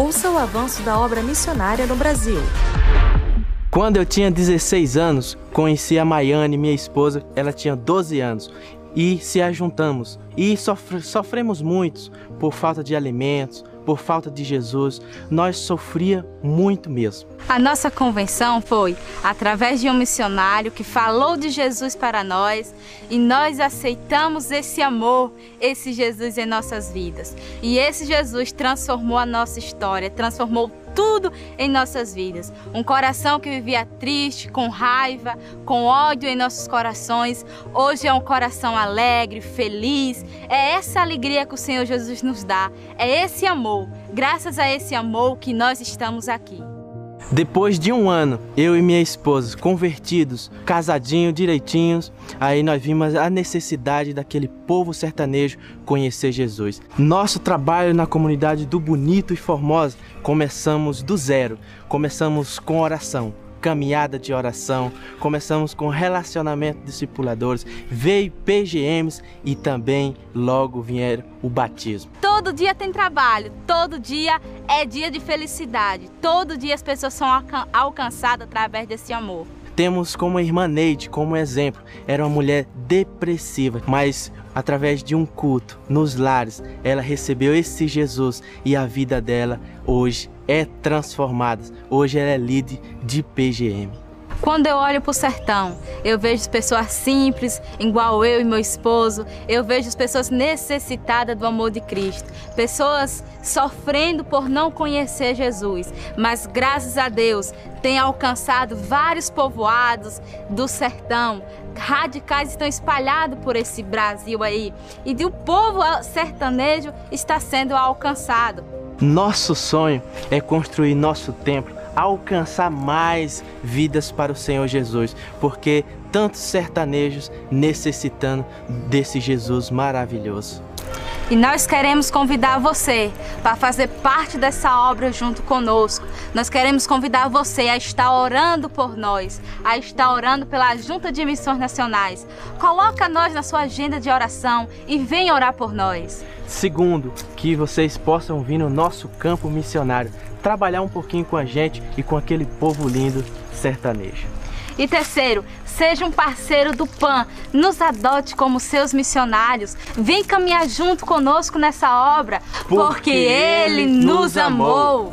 Ouça o avanço da obra missionária no Brasil. Quando eu tinha 16 anos, conheci a Maiane, minha esposa, ela tinha 12 anos, e se ajuntamos. E sofre, sofremos muitos por falta de alimentos, por falta de Jesus, nós sofria muito mesmo. A nossa convenção foi através de um missionário que falou de Jesus para nós e nós aceitamos esse amor, esse Jesus em nossas vidas. E esse Jesus transformou a nossa história, transformou tudo em nossas vidas. Um coração que vivia triste, com raiva, com ódio em nossos corações, hoje é um coração alegre, feliz. É essa alegria que o Senhor Jesus nos dá, é esse amor. Graças a esse amor que nós estamos aqui. Depois de um ano, eu e minha esposa, convertidos, casadinhos, direitinhos, aí nós vimos a necessidade daquele povo sertanejo conhecer Jesus. Nosso trabalho na comunidade do Bonito e Formosa começamos do zero, começamos com oração caminhada de oração, começamos com relacionamento discipuladores, veio PGMs e também logo vieram o batismo. Todo dia tem trabalho, todo dia é dia de felicidade, todo dia as pessoas são alcançadas através desse amor. Temos como a irmã Neide como exemplo, era uma mulher depressiva, mas através de um culto nos lares, ela recebeu esse Jesus e a vida dela hoje é transformada. Hoje ela é líder de PGM. Quando eu olho para o sertão, eu vejo pessoas simples, igual eu e meu esposo. Eu vejo pessoas necessitadas do amor de Cristo. Pessoas sofrendo por não conhecer Jesus. Mas graças a Deus tem alcançado vários povoados do sertão. Radicais estão espalhados por esse Brasil aí. E o povo sertanejo está sendo alcançado. Nosso sonho é construir nosso templo alcançar mais vidas para o Senhor Jesus, porque tantos sertanejos necessitando desse Jesus maravilhoso. E nós queremos convidar você para fazer parte dessa obra junto conosco. Nós queremos convidar você a estar orando por nós, a estar orando pela Junta de Missões Nacionais. Coloca nós na sua agenda de oração e vem orar por nós. Segundo, que vocês possam vir no nosso campo missionário, trabalhar um pouquinho com a gente e com aquele povo lindo sertanejo. E terceiro, seja um parceiro do PAN, nos adote como seus missionários, vem caminhar junto conosco nessa obra, porque, porque Ele nos amou. amou.